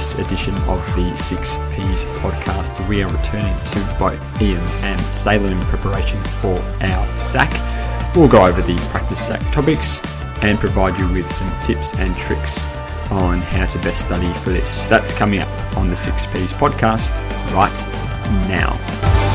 This edition of the Six Ps podcast, we are returning to both Eyam and Salem in preparation for our SAC. We'll go over the practice SAC topics and provide you with some tips and tricks on how to best study for this. That's coming up on the Six Ps podcast right now.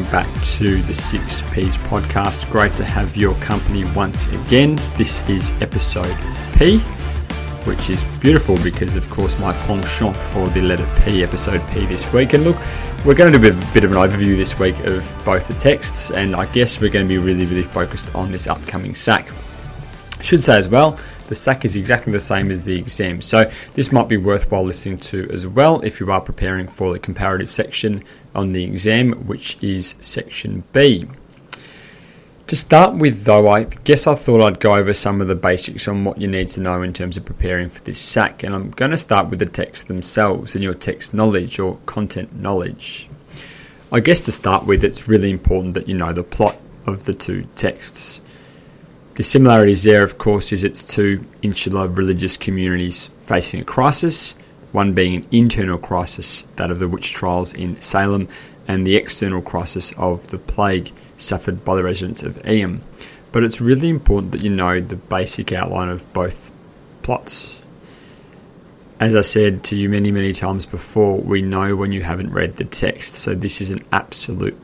Welcome back to the Six Ps podcast. Great to have your company once again. This is episode P, which is beautiful because, of course, my penchant for the letter P, episode P this week. And look, we're going to do a bit, of an overview this week of both the texts, and I guess we're going to be really, really focused on this upcoming SAC. I should say as well, the SAC is exactly the same as the exam. So this might be worthwhile listening to as well if you are preparing for the comparative section on the exam, which is section B. To start with, though, I guess I thought I'd go over some of the basics on what you need to know in terms of preparing for this SAC, and I'm going to start with the text themselves and your text knowledge or content knowledge. I guess to start with, it's really important that you know the plot of the two texts. The similarities there, of course, is it's two insular religious communities facing a crisis, one being an internal crisis, that of the witch trials in Salem, and the external crisis of the plague suffered by the residents of Eyam. But it's really important that you know the basic outline of both plots. As I said to you many, many times before, we know when you haven't read the text, so this is an absolute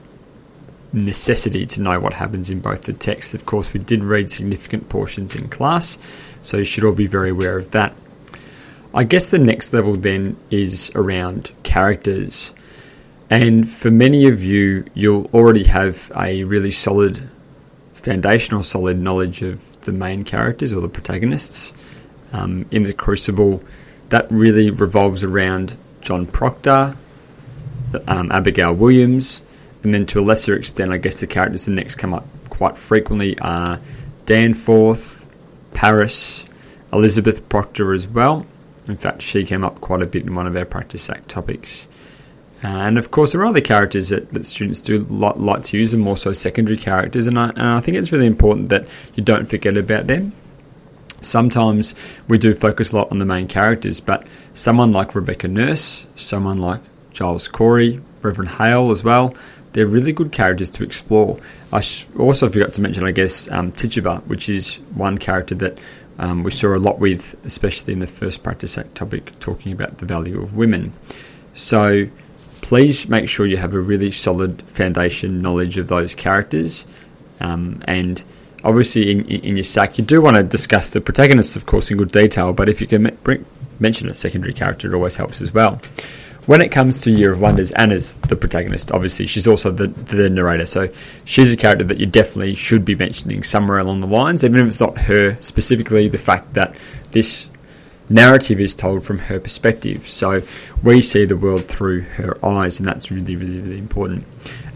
necessity to know what happens in both the texts. Of course, we did read significant portions in class, so you should all be very aware of that. I guess the next level then is around characters. And for many of you, you'll already have a really solid foundational, solid knowledge of the main characters or the protagonists. Um, in the Crucible, that really revolves around John Proctor, um, Abigail Williams, and then to a lesser extent, I guess the characters that next come up quite frequently are Danforth, Parris, Elizabeth Proctor as well. In fact, she came up quite a bit in one of our practice SAC topics. And of course, there are other characters that, that students do like, like to use, and more so secondary characters. And I, and I think it's really important that you don't forget about them. Sometimes we do focus a lot on the main characters, but someone like Rebecca Nurse, someone like Giles Corey, Reverend Hale as well, they're really good characters to explore. I also forgot to mention, I guess, um, Tituba, which is one character that um, we saw a lot with, especially in the first practice SAC topic, talking about the value of women. So please make sure you have a really solid foundation knowledge of those characters. Um, and obviously, in, in, your SAC, you do want to discuss the protagonists, of course, in good detail, but if you can bring, mention a secondary character, it always helps as well. When it comes to Year of Wonders, Anna's the protagonist, obviously. She's also the, the narrator, so she's a character that you definitely should be mentioning somewhere along the lines, even if it's not her specifically, the fact that this narrative is told from her perspective. So we see the world through her eyes, and that's really, really, really important.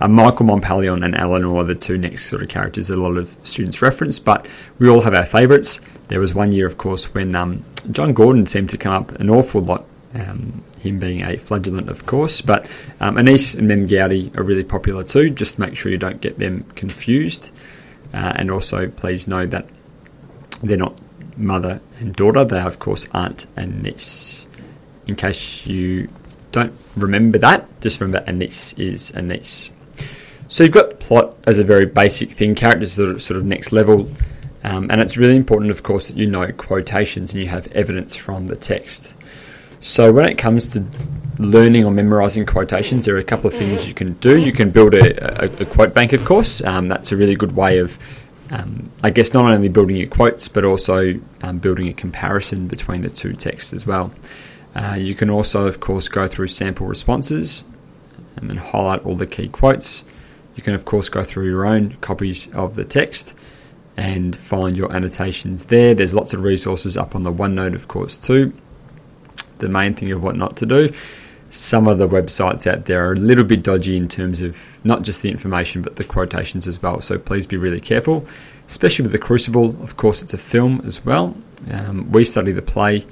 Uh, Michael Mompellion and Elinor are the two next sort of characters that a lot of students reference, but we all have our favourites. There was one year, of course, when um, John Gordon seemed to come up an awful lot um, him being a flagellant, of course. But um, Anys and Mem Gowdie are really popular too. Just make sure you don't get them confused. Uh, and also, please know that they're not mother and daughter. They are, of course, aunt and niece. In case you don't remember that, just remember a niece is a niece. So you've got plot as a very basic thing, characters that are sort of next level. Um, and it's really important, of course, that you know quotations and you have evidence from the text. So when it comes to learning or memorizing quotations, there are a couple of things you can do. You can build a, a, a quote bank, of course. Um, that's a really good way of, um, I guess, not only building your quotes, but also um, building a comparison between the two texts as well. Uh, you can also, of course, go through sample responses and then highlight all the key quotes. You can, of course, go through your own copies of the text and find your annotations there. There's lots of resources up on the OneNote, of course, too the main thing of what not to do. some of the websites out there are a little bit dodgy in terms of not just the information but the quotations as well. So please be really careful, especially with the Crucible. Of course, it's a film as well. Um, we study the play.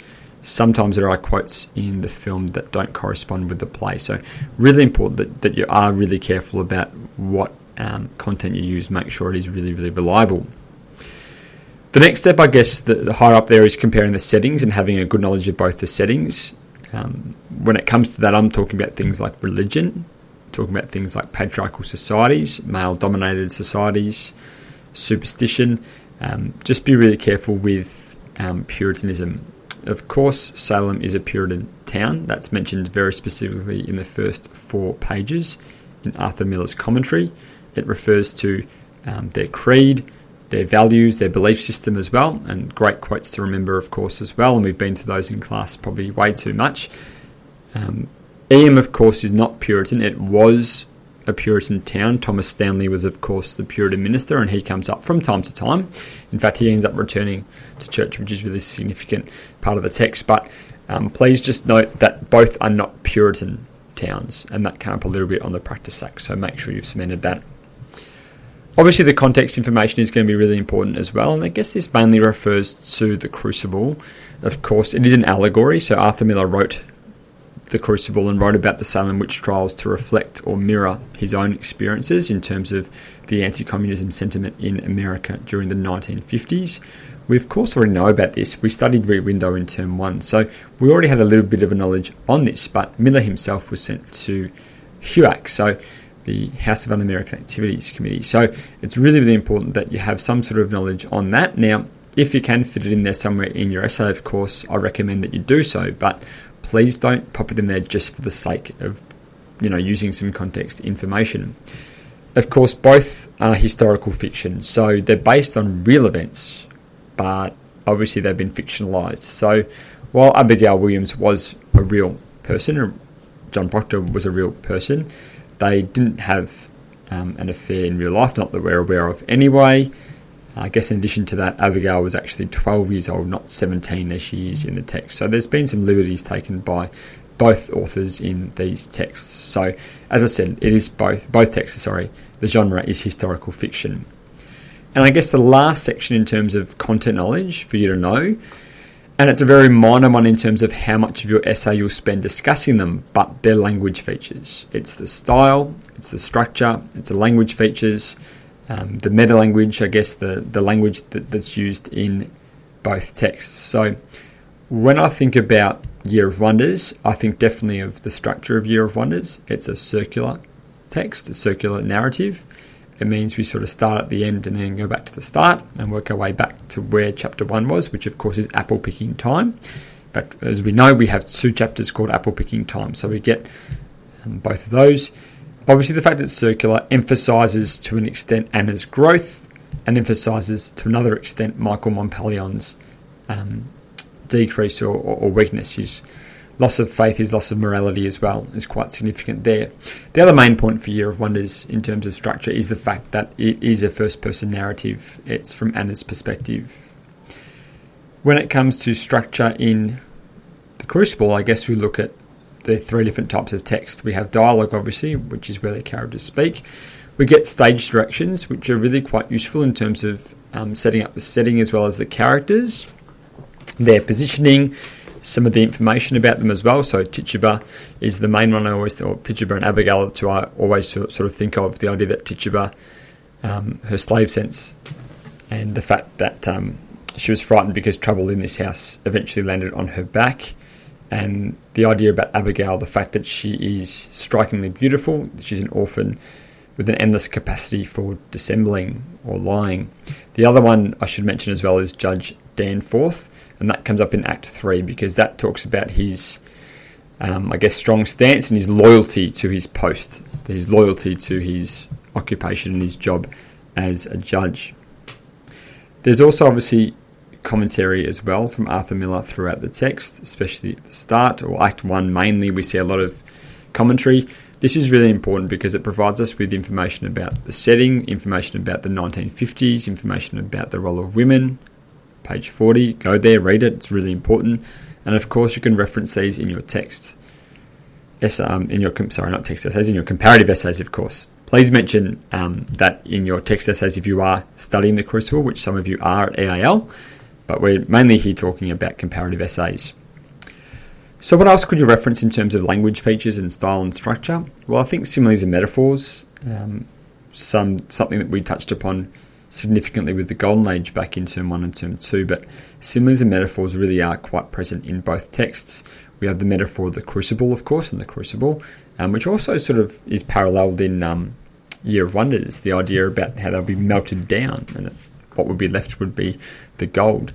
Sometimes there are quotes in the film that don't correspond with the play. So, really important that, that you are really careful about what um, content you use. Make sure it is really, really reliable. The next step, I guess, the, the, higher up there is comparing the settings and having a good knowledge of both the settings. Um, when it comes to that, I'm talking about things like religion, talking about things like patriarchal societies, male dominated societies, superstition. Um, just be really careful with um, Puritanism. Of course, Salem is a Puritan town. That's mentioned very specifically in the first four pages in Arthur Miller's commentary. It refers to um, their creed, their values, their belief system as well, and great quotes to remember, of course, as well. And we've been to those in class probably way too much. Um, of course, is not Puritan. It was a Puritan town. Thomas Stanley was, of course, the Puritan minister, and he comes up from time to time. In fact, he ends up returning to church, which is really significant part of the text. But um, please just note that both are not Puritan towns, and that came up a little bit on the practice SAC. So make sure you've cemented that. Obviously, the context information is going to be really important as well, and I guess this mainly refers to the Crucible. Of course, it is an allegory, so Arthur Miller wrote the Crucible and wrote about the Salem witch trials to reflect or mirror his own experiences in terms of the anti communism sentiment in America during the 1950s. We, of course, already know about this. We studied Rear Window in term one, so we already had a little bit of a knowledge on this, but Miller himself was sent to HUAC. So the House of Un-American Activities Committee. So it's really, really important that you have some sort of knowledge on that. Now, if you can fit it in there somewhere in your essay, of course, I recommend that you do so, but please don't pop it in there just for the sake of, you know, using some context information. Of course, both are historical fiction, so they're based on real events, but obviously they've been fictionalized. So while Abigail Williams was a real person, John Proctor was a real person, they didn't have um, an affair in real life, not that we're aware of anyway. I guess in addition to that, Abigail was actually 12 years old, not 17 as she is in the text. So there's been some liberties taken by both authors in these texts. So as I said, it is both both texts. Sorry, the genre is historical fiction. And I guess the last section in terms of content knowledge for you to know and it's a very minor one in terms of how much of your essay you'll spend discussing them, but they're language features. It's the style, it's the structure, it's the language features, um, the meta language, I guess, the, the language that, that's used in both texts. So when I think about Year of Wonders, I think definitely of the structure of Year of Wonders. It's a circular text, a circular narrative it means we sort of start at the end and then go back to the start and work our way back to where chapter one was, which of course is apple picking time. But as we know, we have two chapters called apple picking time, so we get um, both of those. Obviously, the fact that it's circular emphasizes to an extent Anna's growth and emphasizes to another extent Michael Mompellion's um, decrease or, or, weakness. Loss of faith, his loss of morality as well is quite significant there. The other main point for Year of Wonders in terms of structure is the fact that it is a first person narrative, it's from Anna's perspective. When it comes to structure in the Crucible, I guess we look at the three different types of text. We have dialogue, obviously, which is where the characters speak. We get stage directions, which are really quite useful in terms of um, setting up the setting as well as the characters, their positioning, some of the information about them as well. So Tituba is the main one I always thought. Tituba and Abigail, to I always sort of think of the idea that Tituba, um, her slave sense, and the fact that um, she was frightened because trouble in this house eventually landed on her back. And the idea about Abigail, the fact that she is strikingly beautiful, that she's an orphan with an endless capacity for dissembling or lying. The other one I should mention as well is Judge Danforth, and that comes up in Act 3 because that talks about his, um, I guess, strong stance and his loyalty to his post, his loyalty to his occupation and his job as a judge. There's also obviously commentary as well from Arthur Miller throughout the text, especially at the start or Act 1 mainly. We see a lot of commentary. This is really important because it provides us with information about the setting, information about the 1950s, information about the role of women, page 40. Go there, read it, it's really important. And of course, you can reference these in your text. um, in your sorry not text essays in your comparative essays, of course. Please mention um, that in your text essays if you are studying the Crucible, which some of you are at EAL, but we're mainly here talking about comparative essays. So, what else could you reference in terms of language features and style and structure? Well, I think similes and metaphors, um, some something that we touched upon significantly with the Golden Age back in term one and term two, but similes and metaphors really are quite present in both texts. We have the metaphor of the crucible, of course, and the crucible, um, which also sort of is paralleled in um, Year of Wonders, the idea about how they'll be melted down and what would be left would be the gold.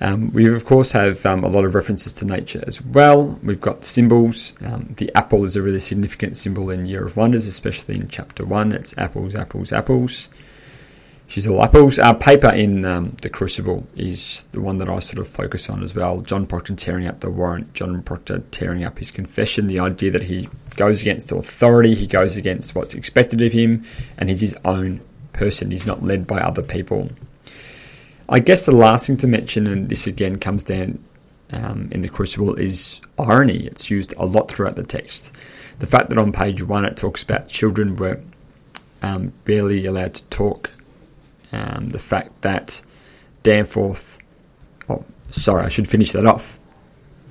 Um, we of course have um, a lot of references to nature as well. We've got symbols. Um, the apple is a really significant symbol in Year of Wonders, especially in chapter one. It's apples, apples, apples. She's all apples. Our paper in um, the Crucible is the one that I sort of focus on as well. John Proctor tearing up the warrant, John Proctor tearing up his confession, the idea that he goes against authority, he goes against what's expected of him, and he's his own person. He's not led by other people. I guess the last thing to mention, and this again comes down um, in the Crucible, is irony. It's used a lot throughout the text. The fact that on page one it talks about children were um, barely allowed to talk um, the fact that Danforth, oh, sorry, I should finish that off.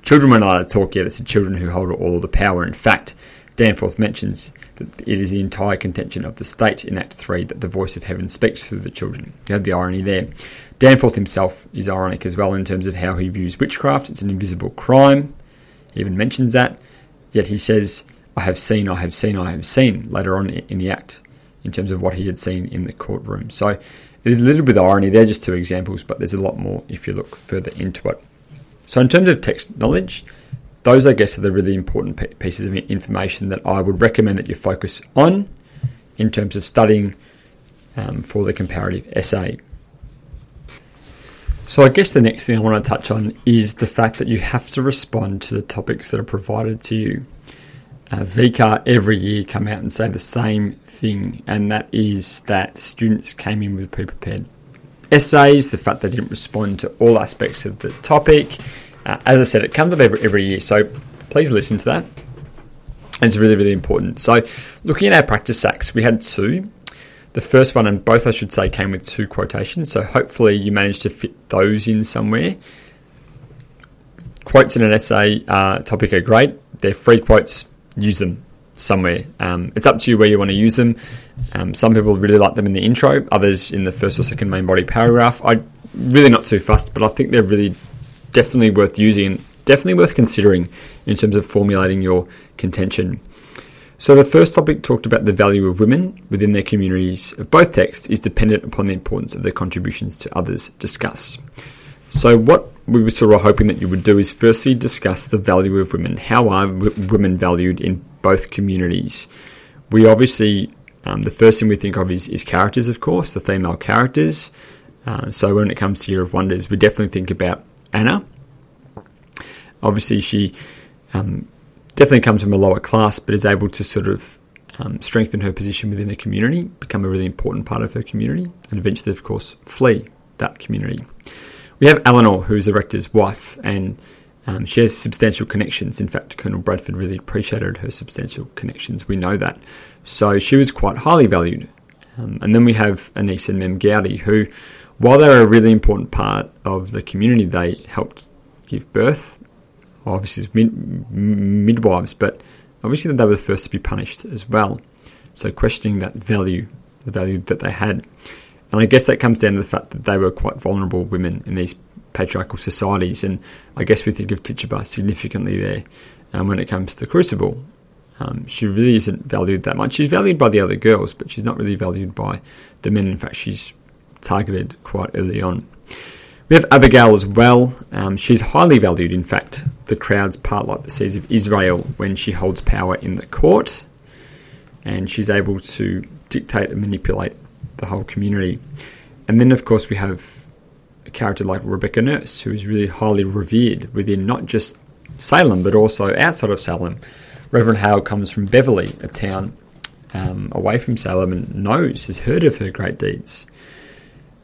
Children weren't allowed to talk yet. It's the children who hold all the power. In fact, Danforth mentions that it is the entire contention of the state in Act 3 that the voice of heaven speaks through the children. You have the irony there. Danforth himself is ironic as well in terms of how he views witchcraft. It's an invisible crime. He even mentions that. Yet he says, I have seen, I have seen, I have seen later on in the Act in terms of what he had seen in the courtroom. So there's a little bit of irony there, are just two examples, but there's a lot more if you look further into it. So, in terms of text knowledge, those I guess are the really important pieces of information that I would recommend that you focus on in terms of studying um, for the comparative essay. So, I guess the next thing I want to touch on is the fact that you have to respond to the topics that are provided to you. Uh, VCAA every year come out and say the same thing, and that is that students came in with pre-prepared essays. The fact they didn't respond to all aspects of the topic. Uh, as I said, it comes up every, every year, so please listen to that. And it's really, really important. So, looking at our practice SACs, we had two. The first one, and both I should say, came with two quotations. So, hopefully, you managed to fit those in somewhere. Quotes in an essay uh, topic are great. They're free quotes. Use them somewhere. Um, it's up to you where you want to use them. Um, some people really like them in the intro, others in the first or second main body paragraph. I'm really not too fussed, but I think they're really definitely worth using, definitely worth considering in terms of formulating your contention. So the first topic talked about the value of women within their communities of both texts is dependent upon the importance of their contributions to others discussed. So what we were sort of hoping that you would do is firstly discuss the value of women. How are w- women valued in both communities? We obviously, um, the first thing we think of is, is characters, of course, the female characters. Uh, so when it comes to Year of Wonders, we definitely think about Anna. Obviously, she um, definitely comes from a lower class, but is able to sort of um, strengthen her position within a community, become a really important part of her community, and eventually, of course, flee that community. We have Elinor, who's the rector's wife, and um, she has substantial connections. In fact, Colonel Bradford really appreciated her substantial connections. We know that. So she was quite highly valued. Um, and then we have Anys and Mem Gowdie, who, while they were a really important part of the community, they helped give birth, obviously mid- midwives, but obviously they were the first to be punished as well. So questioning that value, the value that they had. And I guess that comes down to the fact that they were quite vulnerable women in these patriarchal societies. And I guess we think of Tituba significantly there um, when it comes to the Crucible. Um, she really isn't valued that much. She's valued by the other girls, but she's not really valued by the men. In fact, she's targeted quite early on. We have Abigail as well. Um, she's highly valued. In fact, the crowds part like the seas of Israel when she holds power in the court, and she's able to dictate and manipulate the whole community. And then, of course, we have a character like Rebecca Nurse, who is really highly revered within not just Salem, but also outside of Salem. Reverend Hale comes from Beverly, a town um, away from Salem, and knows, has heard of her great deeds.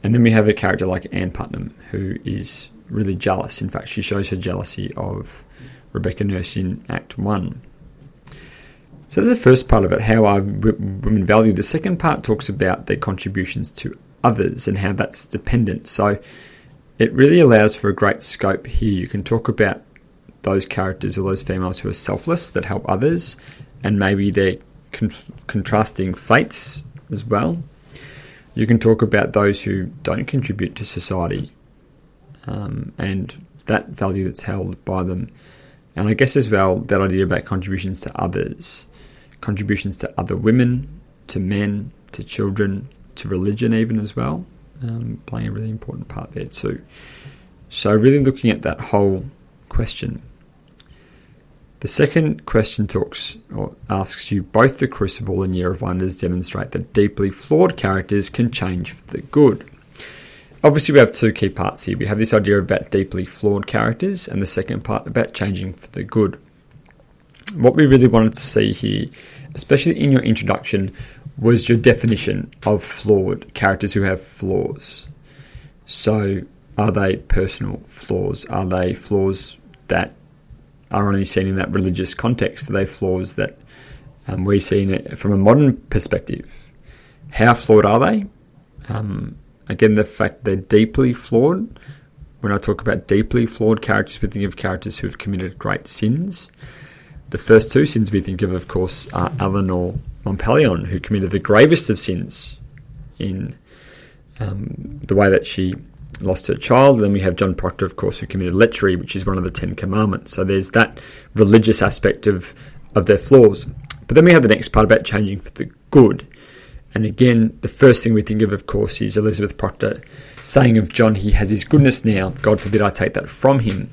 And then we have a character like Anne Putnam, who is really jealous. In fact, she shows her jealousy of Rebecca Nurse in Act 1. So that's the first part of it, how are women valued. The second part talks about their contributions to others and how that's dependent. So it really allows for a great scope here. You can talk about those characters or those females who are selfless that help others, and maybe their con- contrasting fates as well. You can talk about those who don't contribute to society um, and that value that's held by them. And I guess as well, that idea about contributions to others contributions to other women, to men, to children, to religion, even as well, um, playing a really important part there too. So, really looking at that whole question. The second question talks or asks you both the Crucible and Year of Wonders demonstrate that deeply flawed characters can change for the good. Obviously, we have two key parts here. We have this idea about deeply flawed characters, and the second part about changing for the good. What we really wanted to see here especially in your introduction, was your definition of flawed characters who have flaws. So, are they personal flaws? Are they flaws that are only seen in that religious context? Are they flaws that um, we see it from a modern perspective? How flawed are they? Um, again, the fact they're deeply flawed. When I talk about deeply flawed characters, we think of characters who have committed great sins. The first two sins we think of, of course, are Elinor Mompellion, who committed the gravest of sins in um, the way that she lost her child. Then we have John Proctor, of course, who committed lechery, which is one of the Ten Commandments. So there's that religious aspect of, of their flaws. But then we have the next part about changing for the good. And again, the first thing we think of, of course, is Elizabeth Proctor saying of John, he has his goodness now. God forbid I take that from him.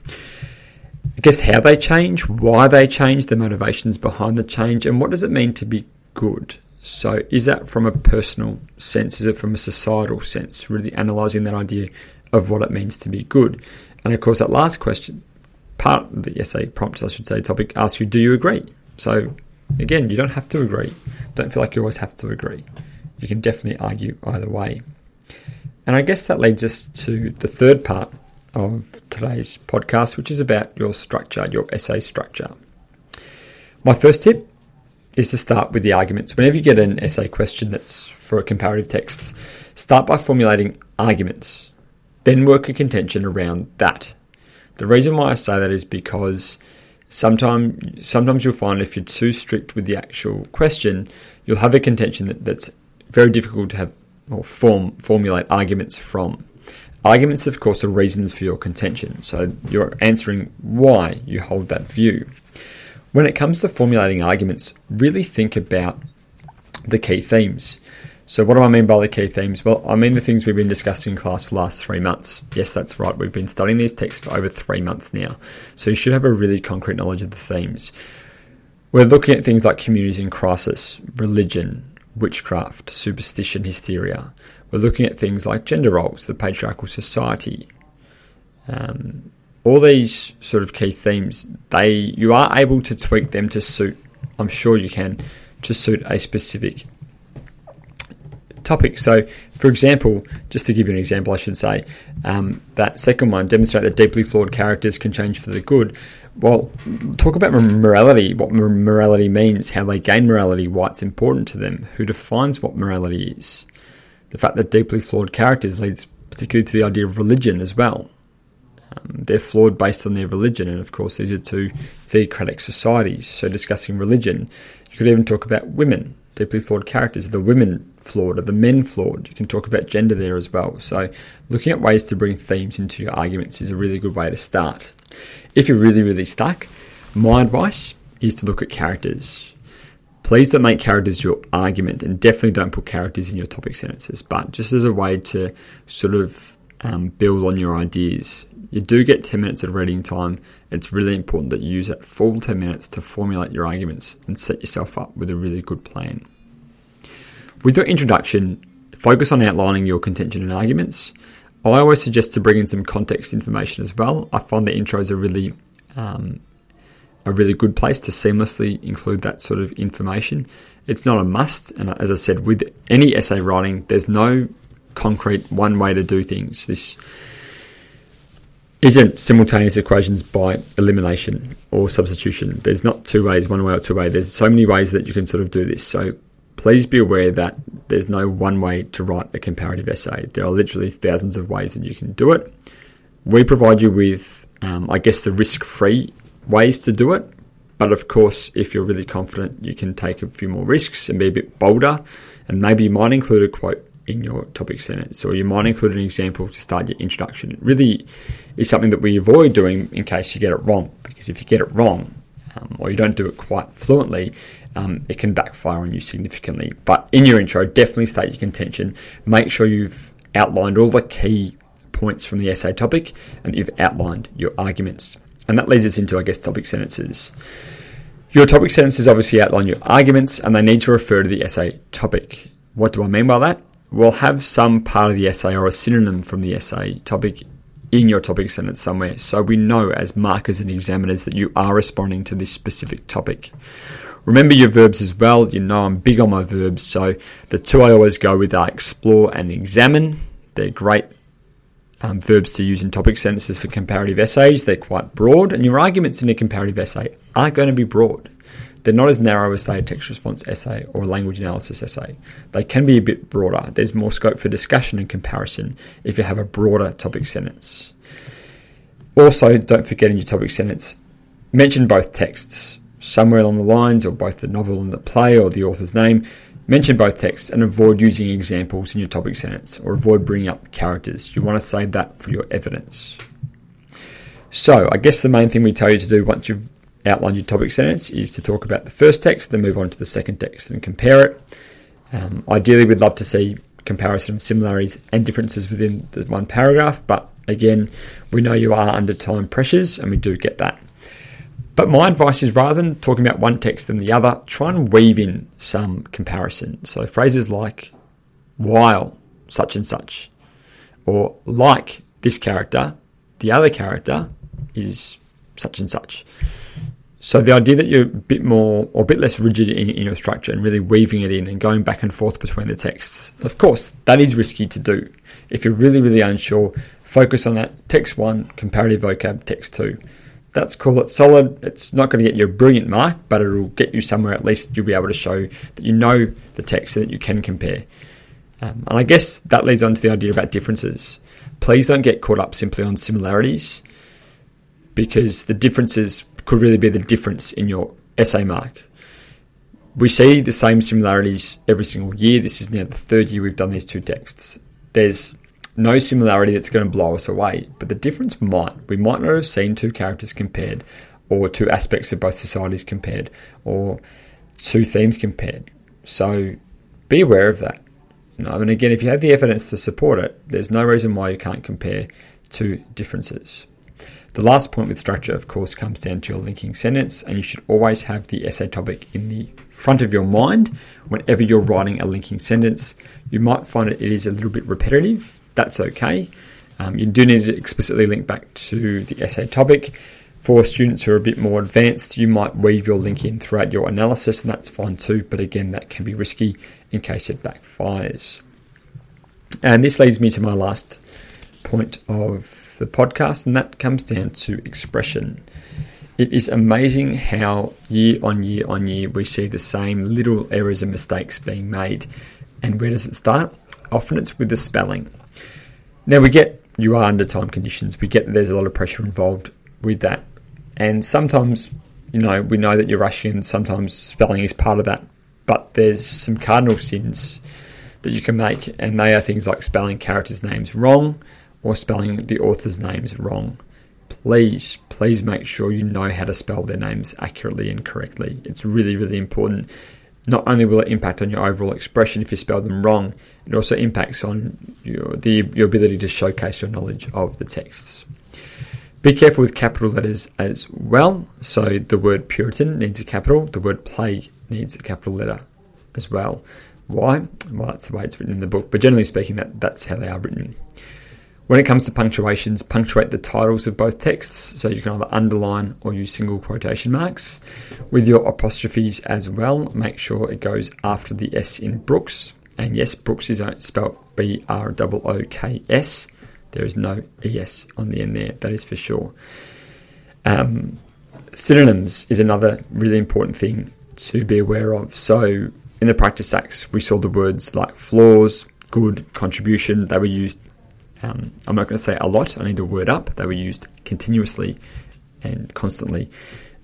I guess how they change, why they change, the motivations behind the change, and what does it mean to be good? So, is that from a personal sense? Is it from a societal sense? Really analysing that idea of what it means to be good. And of course, that last question, part of the essay prompt, I should say, topic asks you, do you agree? So, again, you don't have to agree. Don't feel like you always have to agree. You can definitely argue either way. And I guess that leads us to the third part of today's podcast, which is about your structure, your essay structure. My first tip is to start with the arguments. Whenever you get an essay question that's for comparative text, start by formulating arguments, then work a contention around that. The reason why I say that is because sometimes sometimes you'll find if you're too strict with the actual question, you'll have a contention that, that's very difficult to have or form formulate arguments from. Arguments, of course, are reasons for your contention, so you're answering why you hold that view. When it comes to formulating arguments, really think about the key themes. So, what do I mean by the key themes? Well, I mean the things we've been discussing in class for the last three months. Yes, that's right. We've been studying these texts for over three months now. So, you should have a really concrete knowledge of the themes. We're looking at things like communities in crisis, religion, witchcraft, superstition, hysteria. We're looking at things like gender roles, the patriarchal society. Um, all these sort of key themes, they you are able to tweak them to suit. I'm sure you can to suit a specific topic. So, for example, just to give you an example, I should say um, that second one demonstrate that deeply flawed characters can change for the good. Well, talk about morality, what morality means, how they gain morality, why it's important to them, who defines what morality is the fact that deeply flawed characters leads particularly to the idea of religion as well. Um, they're flawed based on their religion, and of course, these are two theocratic societies. So, discussing religion, you could even talk about women, deeply flawed characters. Are the women flawed? Are the men flawed? You can talk about gender there as well. So, looking at ways to bring themes into your arguments is a really good way to start. If you're really, really stuck, my advice is to look at characters. Please don't make characters your argument and definitely don't put characters in your topic sentences, but just as a way to sort of um, build on your ideas. You do get 10 minutes of reading time. It's really important that you use that full 10 minutes to formulate your arguments and set yourself up with a really good plan. With your introduction, focus on outlining your contention and arguments. I always suggest to bring in some context information as well. I find the intros are really um, a really good place to seamlessly include that sort of information. It's not a must, and as I said, with any essay writing, there's no concrete one way to do things. This isn't simultaneous equations by elimination or substitution. There's not two ways, one way or two way. There's so many ways that you can sort of do this. So please be aware that there's no one way to write a comparative essay. There are literally thousands of ways that you can do it. We provide you with, um, I guess, the risk free ways to do it. But of course, if you're really confident, you can take a few more risks and be a bit bolder. And maybe you might include a quote in your topic sentence, or you might include an example to start your introduction. It really is something that we avoid doing in case you get it wrong, because if you get it wrong um, or you don't do it quite fluently, um, it can backfire on you significantly. But in your intro, definitely state your contention. Make sure you've outlined all the key points from the essay topic and you've outlined your arguments. And that leads us into, I guess, topic sentences. Your topic sentences obviously outline your arguments and they need to refer to the essay topic. What do I mean by that? will have some part of the essay or a synonym from the essay topic in your topic sentence somewhere so we know as markers and examiners that you are responding to this specific topic. Remember your verbs as well. You know I'm big on my verbs, so the two I always go with are explore and examine. They're great um, verbs to use in topic sentences for comparative essays. They're quite broad, and your arguments in a comparative essay aren't going to be broad. They're not as narrow as, say, a text response essay or a language analysis essay. They can be a bit broader. There's more scope for discussion and comparison if you have a broader topic sentence. Also, don't forget in your topic sentence, mention both texts, somewhere along the lines, or both the novel and the play or the author's name. Mention both texts and avoid using examples in your topic sentence or avoid bringing up characters. You want to save that for your evidence. So, I guess the main thing we tell you to do once you've outlined your topic sentence is to talk about the first text, then move on to the second text and compare it. Um, ideally, we'd love to see comparison of similarities and differences within the one paragraph, but again, we know you are under time pressures and we do get that. But my advice is rather than talking about one text than the other, try and weave in some comparison. So phrases like while such and such, or like this character, the other character is such and such. So the idea that you're a bit more or a bit less rigid in, in, your structure and really weaving it in and going back and forth between the texts, of course, that is risky to do. If you're really, really unsure, focus on that text one, comparative vocab, text two. That's cool, it's solid. It's not going to get you a brilliant mark, but it'll get you somewhere at least you'll be able to show that you know the text so that you can compare. Um, and I guess that leads on to the idea about differences. Please don't get caught up simply on similarities because the differences could really be the difference in your essay mark. We see the same similarities every single year. This is now the third year we've done these two texts. There's no similarity that's going to blow us away, but the difference might. We might not have seen two characters compared, or two aspects of both societies compared, or two themes compared. So be aware of that. You know, and again, if you have the evidence to support it, there's no reason why you can't compare two differences. The last point with structure, of course, comes down to your linking sentence, and you should always have the essay topic in the front of your mind whenever you're writing a linking sentence. You might find it, it is a little bit repetitive. That's okay. Um, you do need to explicitly link back to the essay topic. For students who are a bit more advanced, you might weave your link in throughout your analysis, and that's fine too. But again, that can be risky in case it backfires. And this leads me to my last point of the podcast, and that comes down to expression. It is amazing how year on year on year we see the same little errors and mistakes being made. And where does it start? Often it's with the spelling. Now we get you are under time conditions. We get that there's a lot of pressure involved with that. And sometimes, you know, we know that you're rushing sometimes spelling is part of that. But there's some cardinal sins that you can make, and they are things like spelling characters' names wrong, or spelling the author's names wrong, please, please make sure you know how to spell their names accurately and correctly. It's really, really important. Not only will it impact on your overall expression if you spell them wrong, it also impacts on your, the, your ability to showcase your knowledge of the texts. Be careful with capital letters as well. So the word Puritan needs a capital, the word plague needs a capital letter as well. Why? Well, that's the way it's written in the book, but generally speaking, that, that's how they are written. When it comes to punctuations, punctuate the titles of both texts, so you can either underline or use single quotation marks. With your apostrophes as well, make sure it goes after the S in Brooks. And yes, Brooks is spelled B R O O K S, There is no ES on the end there, that is for sure. Um, synonyms is another really important thing to be aware of. So in the practice SACs, we saw the words like flaws, good, contribution. They were used, um, I'm not going to say a lot, I need to word up. They were used continuously and constantly.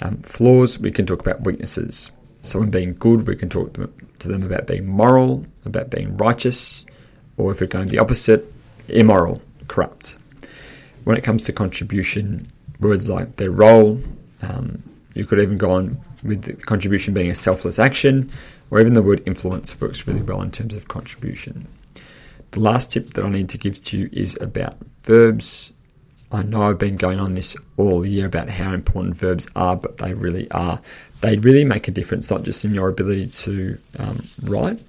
Um, flaws, we can talk about weaknesses. Someone being good, we can talk to them about being moral, about being righteous, or if we're going the opposite, immoral, corrupt. When it comes to contribution, words like their role, um, you could even go on with the contribution being a selfless action, or even the word influence works really well in terms of contribution. The last tip that I need to give to you is about verbs. I know I've been going on this all year about how important verbs are, but they really are. They really make a difference, not just in your ability to um, write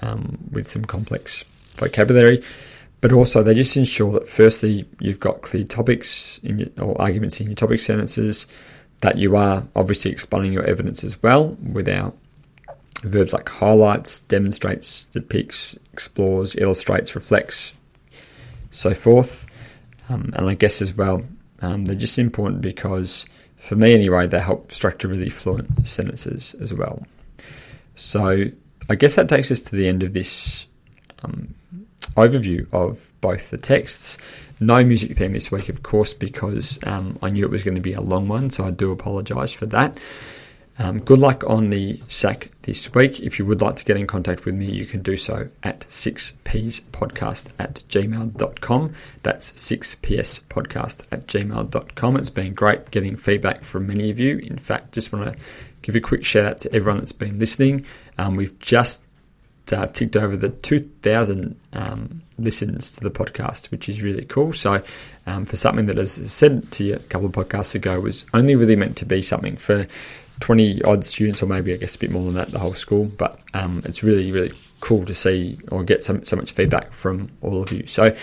um, with some complex vocabulary, but also they just ensure that firstly you've got clear topics your, or arguments in your topic sentences, that you are obviously explaining your evidence as well with verbs like highlights, demonstrates, depicts, explores, illustrates, reflects, so forth. Um, and I guess as well, um, they're just important because, for me anyway, they help structure really fluent sentences as well. So I guess that takes us to the end of this um, overview of both the texts. No music theme this week, of course, because um, I knew it was going to be a long one, so I do apologise for that. Um, good luck on the SAC this week. If you would like to get in contact with me, you can do so at 6pspodcast at gmail.com. That's 6pspodcast at gmail.com. It's been great getting feedback from many of you. In fact, just want to give a quick shout out to everyone that's been listening. Um, we've just uh, ticked over the 2,000 um, listens to the podcast, which is really cool. So, um, for something that, as I said to you a couple of podcasts ago, was only really meant to be something for 20 odd students, or maybe I guess a bit more than that, the whole school. But um, it's really, really cool to see or get so, so much feedback from all of you. So,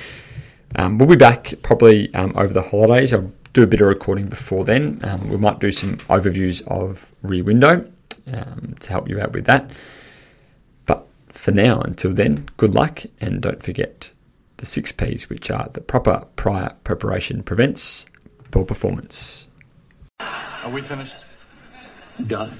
um, we'll be back probably um, over the holidays. I'll do a bit of recording before then. Um, we might do some overviews of Rear Window to help you out with that for now, until then, good luck and don't forget the six P's, which are the proper prior preparation prevents poor performance. Are we finished? Done.